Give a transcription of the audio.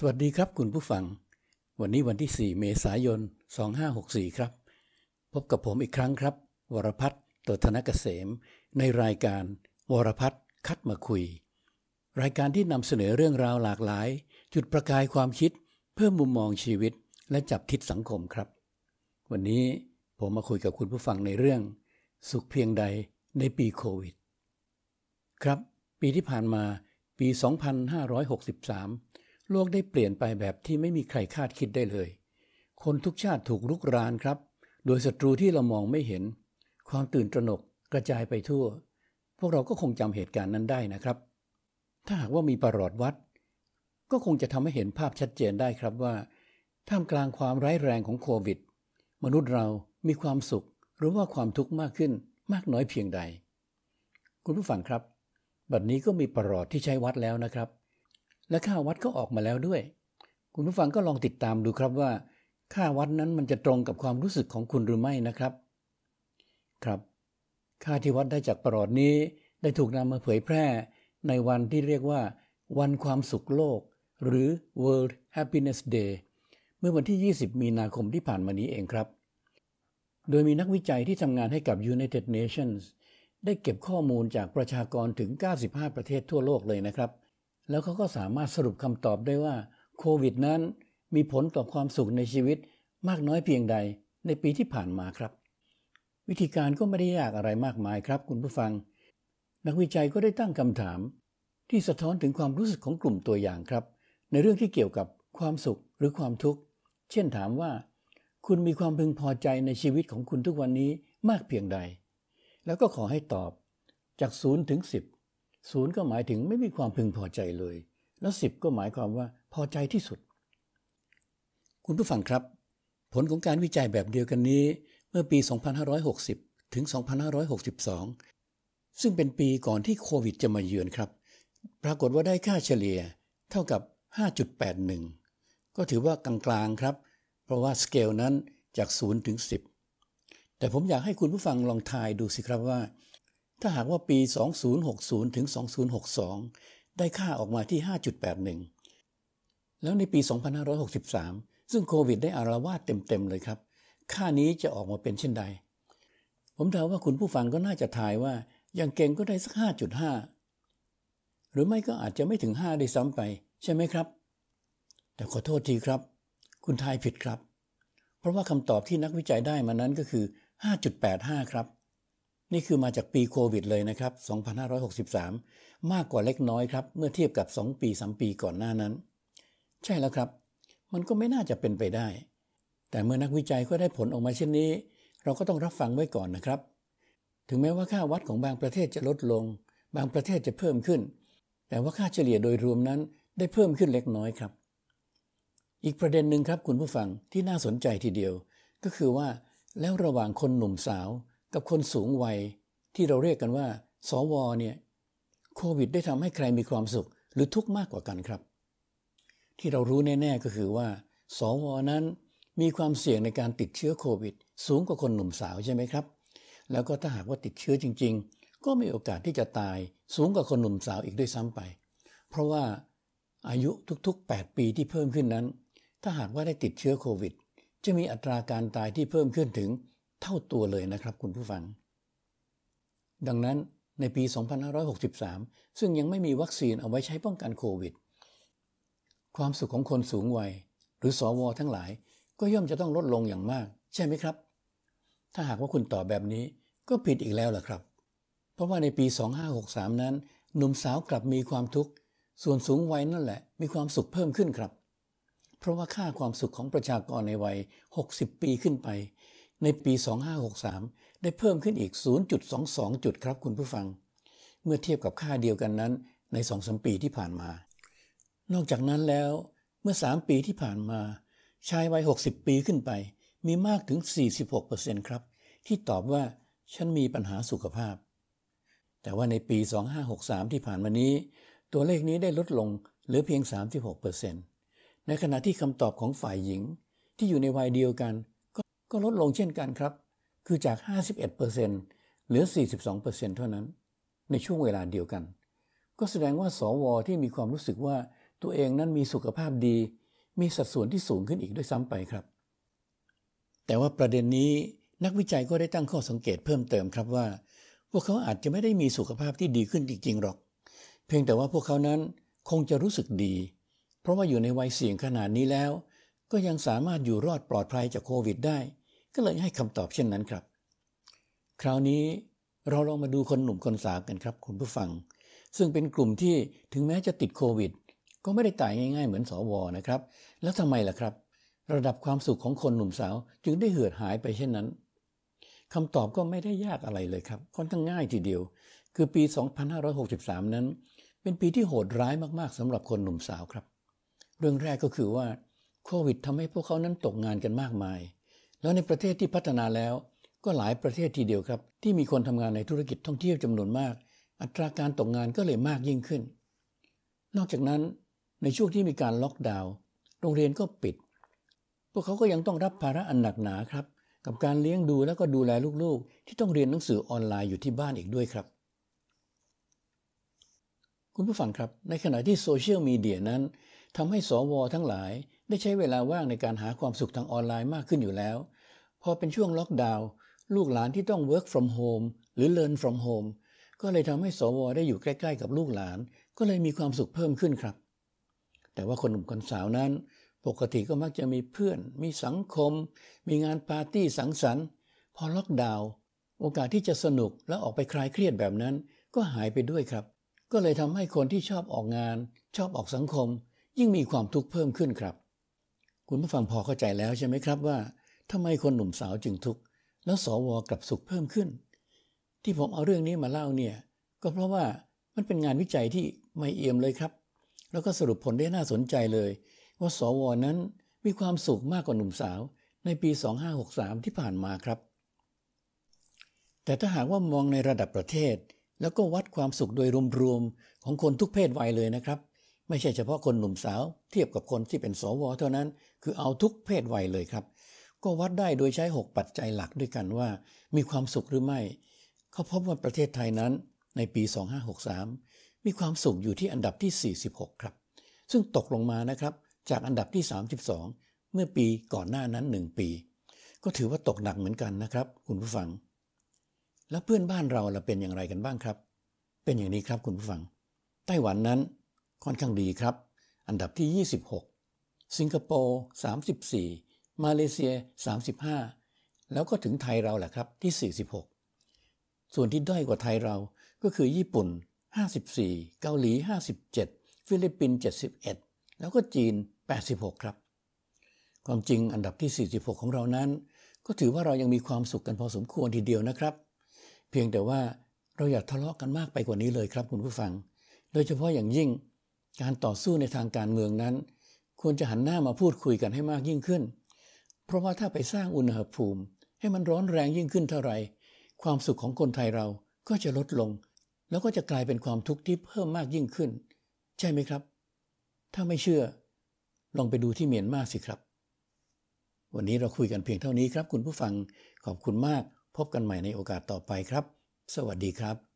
สวัสดีครับคุณผู้ฟัง วันนี้วันที่ 4 เมษายน 2564 ครับ พบกับผมอีกครั้งครับ วรพัฒน์ตธนกเกษม ในรายการ วรพัฒน์คัดมาคุย รายการที่นำเสนอเรื่องราวหลากหลาย จุดประกายความคิด เพิ่มมุมมองชีวิต และจับทิศสังคมครับ วันนี้ผมมาคุยกับคุณผู้ฟังในเรื่อง สุขเพียงใดในปีโควิด ครับ ปีที่ผ่านมาปี 2563 โลกได้เปลี่ยนไปแบบที่ไม่มีใครคาดคิดได้เลย คนทุกชาติถูกลุกรานครับ โดยศัตรูที่เรามองไม่เห็น ความตื่นตระหนกกระจายไปทั่ว พวกเราก็คงจำเหตุการณ์นั้นได้นะครับ ถ้าหากว่ามีประหลอดวัด ก็คงจะทำให้เห็นภาพชัดเจนได้ครับว่า ท่ามกลางความร้ายแรงของโควิด มนุษย์เรามีความสุข หรือว่าความทุกข์มากขึ้นมากน้อยเพียงใด คุณผู้ฟังครับ บัดนี้ก็มีประหลอดที่ใช้วัดแล้วนะครับ และค่าวัดก็ออกมาแล้วด้วย คุณผู้ฟังก็ลองติดตามดูครับว่า ค่าวัดนั้นมันจะตรงกับความรู้สึกของคุณหรือไม่นะครับ ครับ ค่าที่วัดได้จากประหลอดนี้ได้ถูกนำมาเผยแพร่ในวันที่เรียกว่า วันความสุขโลก หรือ World Happiness Day เมื่อวันที่ 20 มีนาคมที่ผ่านมานี้เองครับ โดยมีนักวิจัยที่ทำงานให้กับ United Nations ได้เก็บข้อมูลจากประชากรถึง 95 ประเทศทั่วโลกเลยนะครับ แล้วเขาก็สามารถสรุปคำตอบได้ว่าโควิดนั้นมีผลต่อความสุขในชีวิตมากน้อยเพียงใดในปีที่ผ่านมาครับ วิธีการก็ไม่ได้ยากอะไรมากมายครับคุณผู้ฟัง นักวิจัยก็ได้ตั้งคำถาม ที่สะท้อนถึงความรู้สึกของกลุ่มตัวอย่างครับ ในเรื่องที่เกี่ยวกับความสุขหรือความทุกข์ เช่นถามว่า คุณมีความพึงพอใจในชีวิตของคุณทุกวันนี้มากเพียงใด แล้วก็ขอให้ตอบจาก0ถึง10 0ก็หมายถึงไม่มีความพึงพอใจเลย แล้ว10ก็หมายความว่าพอใจที่สุด คุณผู้ฟังครับ ผลของการวิจัยแบบเดียวกันนี้ เมื่อปี 2560 ถึง 2562 ซึ่งเป็นปีก่อนที่โควิดจะมาเยือนครับ ปรากฏว่าได้ค่าเฉลี่ยเท่ากับ 5.81 ก็ถือว่ากลางๆครับ เพราะว่าสเกลนั้นจาก 0 ถึง 10 แต่ผมอยากให้คุณผู้ฟังลองทายดูสิครับว่า ถ้าหากว่าปี 2060 ถึง 2062 ได้ค่าออกมาที่ 5.81 แล้วในปี 2563 ซึ่งโควิดได้อารวาสเต็มๆเลยครับ ค่านี้จะออกมาเป็นเช่นใด ผมเดาว่าคุณผู้ฟังก็น่าจะทายว่าอย่างเก่งก็ได้สัก 5.5 หรือไม่ก็อาจจะไม่ถึง 5 ได้ซ้ำไป ใช่ไหมครับ แต่ขอโทษทีครับ คุณทายผิดครับ เพราะว่าคำตอบที่นักวิจัยได้มานั้นก็คือ 5.85 ครับ นี่คือมาจากปีโควิดเลยนะครับ 2563 มากกว่าเล็กน้อยครับ เมื่อเทียบกับ 2 ปี 3 ปีก่อนหน้านั้น ใช่แล้วครับ มันก็ไม่น่าจะเป็นไปได้ แต่เมื่อนักวิจัยก็ได้ผลออกมาเช่นนี้ เราก็ต้องรับฟังไว้ก่อนนะครับ ถึงแม้ว่าค่าวัดของบางประเทศจะลดลง บางประเทศจะเพิ่มขึ้น แต่ว่าค่าเฉลี่ยโดยรวมนั้นได้เพิ่มขึ้นเล็กน้อยครับ อีกประเด็นหนึ่งครับคุณผู้ฟังที่น่าสนใจทีเดียว ก็คือว่าแล้วระหว่างคนหนุ่มสาว กับคนสูงวัยที่เราเรียกกันว่า สวเนี่ยโควิด ได้ทำให้ใครมีความสุข หรือทุกข์มากกว่ากันครับ ที่เรารู้แน่ ๆ ก็คือว่า สวนั้นมีความเสี่ยงในการติดเชื้อโควิด สูงกว่าคนหนุ่มสาวใช่ไหมครับ แล้วก็ถ้าหากว่าติดเชื้อจริง ๆ ก็มีโอกาสที่จะตายสูงกว่าคนหนุ่มสาวอีกด้วยซ้ำไป เพราะว่าอายุทุกๆ 8 ปีที่เพิ่มขึ้นนั้น ถ้าหากว่าได้ติดเชื้อโควิด จะมีอัตราการตายที่เพิ่มขึ้นถึง เท่าตัวเลยนะครับคุณผู้ฟัง ดังนั้นในปี 2563 ซึ่งยังไม่มีวัคซีนเอาไว้ใช้ป้องกันโควิด ความสุขของคนสูงวัย หรือสอวอทั้งหลาย ก็ย่อมจะต้องลดลงอย่างมาก ใช่ไหมครับ ถ้าหากว่าคุณตอบแบบนี้ก็ผิดอีกแล้วล่ะครับ เพราะว่าในปี 2563 นั้น หนุ่มสาวกลับมีความทุกข์ ส่วนสูงวัยนั่นแหละ มีความสุขเพิ่มขึ้นครับ เพราะว่าค่าความสุขของประชากรในวัย 60 ปีขึ้นไป ในปี 2563 ได้เพิ่มขึ้นอีก 0.22 จุดครับคุณผู้ฟัง เมื่อเทียบกับค่าเดียวกันนั้นใน 2-3 ปีที่ผ่านมา นอกจากนั้นแล้วเมื่อ 3 ปีที่ผ่านมา ชายวัย 60 ปีขึ้นไป มีมากถึง 46%ครับ ที่ตอบว่าฉันมีปัญหาสุขภาพ แต่ว่าในปี 2563 ที่ผ่านมานี้ ตัวเลขนี้ได้ลดลงเหลือเพียง 36%ในขณะที่คำตอบของฝ่ายหญิงที่อยู่ในวัยเดียวกัน ก็ลดลงเช่นกันครับ คือจาก 51%เหลือ 42%เท่านั้น ในช่วงเวลาเดียวกัน ก็แสดงว่าสวที่มีความรู้สึกว่าตัวเองนั้นมีสุขภาพดี มีสัดส่วนที่สูงขึ้นอีกด้วยซ้ำไปครับ แต่ว่าประเด็นนี้นักวิจัยก็ได้ตั้งข้อสังเกตเพิ่มเติมครับว่า พวกเขาอาจจะไม่ได้มีสุขภาพที่ดีขึ้นจริงๆหรอก เพียงแต่ว่าพวกเขานั้นคงจะรู้สึกดี เพราะว่าอยู่ในวัยเสี่ยงขนาดนี้แล้ว ก็ยังสามารถอยู่รอดปลอดภัยจากโควิดได้ ก็เลยให้คำตอบเช่นนั้นครับ คราวนี้เราลองมาดูคนหนุ่มคนสาวกันครับคุณผู้ฟัง ซึ่งเป็นกลุ่มที่ถึงแม้จะติดโควิด ก็ไม่ได้ตายง่าย ๆ เหมือนสวนะครับ แล้วทำไมล่ะครับ ระดับความสุขของคนหนุ่มสาวจึงได้เหือดหายไปเช่นนั้นคำตอบก็ไม่ได้ยากอะไรเลยครับค่อนข้างง่ายทีเดียว คือปี 2563 นั้น เป็นปีที่โหดร้ายมากๆสำหรับคนหนุ่มสาวครับ เรื่องแรกก็คือว่าโควิดทำให้พวกเขานั้นตกงานกันมากมาย แล้วในประเทศที่พัฒนาแล้ว ก็หลายประเทศทีเดียวครับ ที่มีคนทำงานในธุรกิจท่องเที่ยวจำนวนมาก อัตราการตกงานก็เลยมากยิ่งขึ้น นอกจากนั้นในช่วงที่มีการล็อกดาวน์โรงเรียนก็ปิด พวกเขาก็ยังต้องรับภาระอันหนักหนาครับ กับการเลี้ยงดูแล้วก็ดูแลลูกๆ ที่ต้องเรียนหนังสือออนไลน์อยู่ที่บ้านอีกด้วยครับ คุณผู้ฟังครับ ในขณะที่โซเชียลมีเดียนั้นทำให้สวทั้งหลาย ได้ใช้เวลาว่างในการหาความสุขทางออนไลน์มากขึ้นอยู่แล้ว พอเป็นช่วงล็อกดาวน์ลูกหลานที่ต้อง work from home หรือ learn from home ก็เลยทำให้สวได้อยู่ใกล้ๆกับลูกหลาน ก็เลยมีความสุขเพิ่มขึ้นครับ แต่ว่าคนหนุ่มคนสาวนั้น ปกติก็มักจะมีเพื่อน มีสังคม มีงานปาร์ตี้สังสรรค์ พอล็อกดาวน์โอกาสที่จะสนุกและออกไปคลายเครียดแบบนั้น ก็หายไปด้วยครับ ก็เลยทำให้คนที่ชอบออกงาน ชอบออกสังคม ยิ่งมีความทุกข์เพิ่มขึ้นครับ คุณผู้ฟังพอเข้าใจแล้วใช่ไหมครับว่าทำไมคนหนุ่มสาวจึงทุกข์แล้วสวกลับสุขเพิ่มขึ้น ที่ผมเอาเรื่องนี้มาเล่าเนี่ยก็เพราะว่ามันเป็นงานวิจัยที่ไม่เอี่ยมเลยครับ แล้วก็สรุปผลได้น่าสนใจเลย ว่าสวนั้นมีความสุขมากกว่าหนุ่มสาว ในปี 2563 ที่ผ่านมาครับ แต่ถ้าหากว่ามองในระดับประเทศ แล้วก็วัดความสุขโดยรวมๆของคนทุกเพศวัยเลยนะครับ ไม่ใช่เฉพาะคนหนุ่มสาว เทียบกับคนที่เป็นสวเท่านั้น คือเอาทุกเพศวัยเลยครับ ก็วัดได้โดยใช้ 6 ปัจจัยหลักด้วยกันว่า มีความสุขหรือไม่ เขาพบว่าประเทศไทยนั้นในปี 2563 มีความสุขอยู่ที่อันดับที่ 46 ครับ ซึ่งตกลงมานะครับจากอันดับที่ 32 เมื่อปีก่อนหน้านั้น 1 ปี ก็ถือว่าตกหนักเหมือนกันนะครับ คุณผู้ฟัง แล้วเพื่อนบ้านเราเราเป็นอย่างไรกันบ้างครับ เป็นอย่างนี้ครับคุณผู้ฟัง ไต้หวันนั้น ค่อนข้างดีครับ อันดับที่ 26 สิงคโปร์34 มาเลเซีย 35 แล้วก็ถึงไทยเราแหละครับที่ 46 ส่วนที่ด้อยกว่าไทยเราก็คือญี่ปุ่น 54 เกาหลี 57 ฟิลิปปินส์71 แล้วก็จีน 86 ครับ ความจริงอันดับที่ 46 ของเรานั้น ก็ถือว่าเรายังมีความสุขกันพอสมควรทีเดียวนะครับ เพียงแต่ว่าเราอย่าทะเลาะกันมากไปกว่านี้เลยครับคุณผู้ฟัง โดยเฉพาะอย่างยิ่ง การต่อสู้ในทางการเมืองนั้น ควรจะหันหน้ามาพูดคุยกันให้มากยิ่งขึ้น เพราะว่าถ้าไปสร้างอุณหภูมิ ให้มันร้อนแรงยิ่งขึ้นเท่าไหร่ความสุขของคนไทยเราก็จะลดลง แล้วก็จะกลายเป็นความทุกข์ที่เพิ่มมากยิ่งขึ้น ใช่ไหมครับ ถ้าไม่เชื่อ ลองไปดูที่เมียนมาสิครับ วันนี้เราคุยกันเพียงเท่านี้ครับ คุณผู้ฟังขอบคุณมาก พบกันใหม่ในโอกาสต่อไปครับ สวัสดีครับ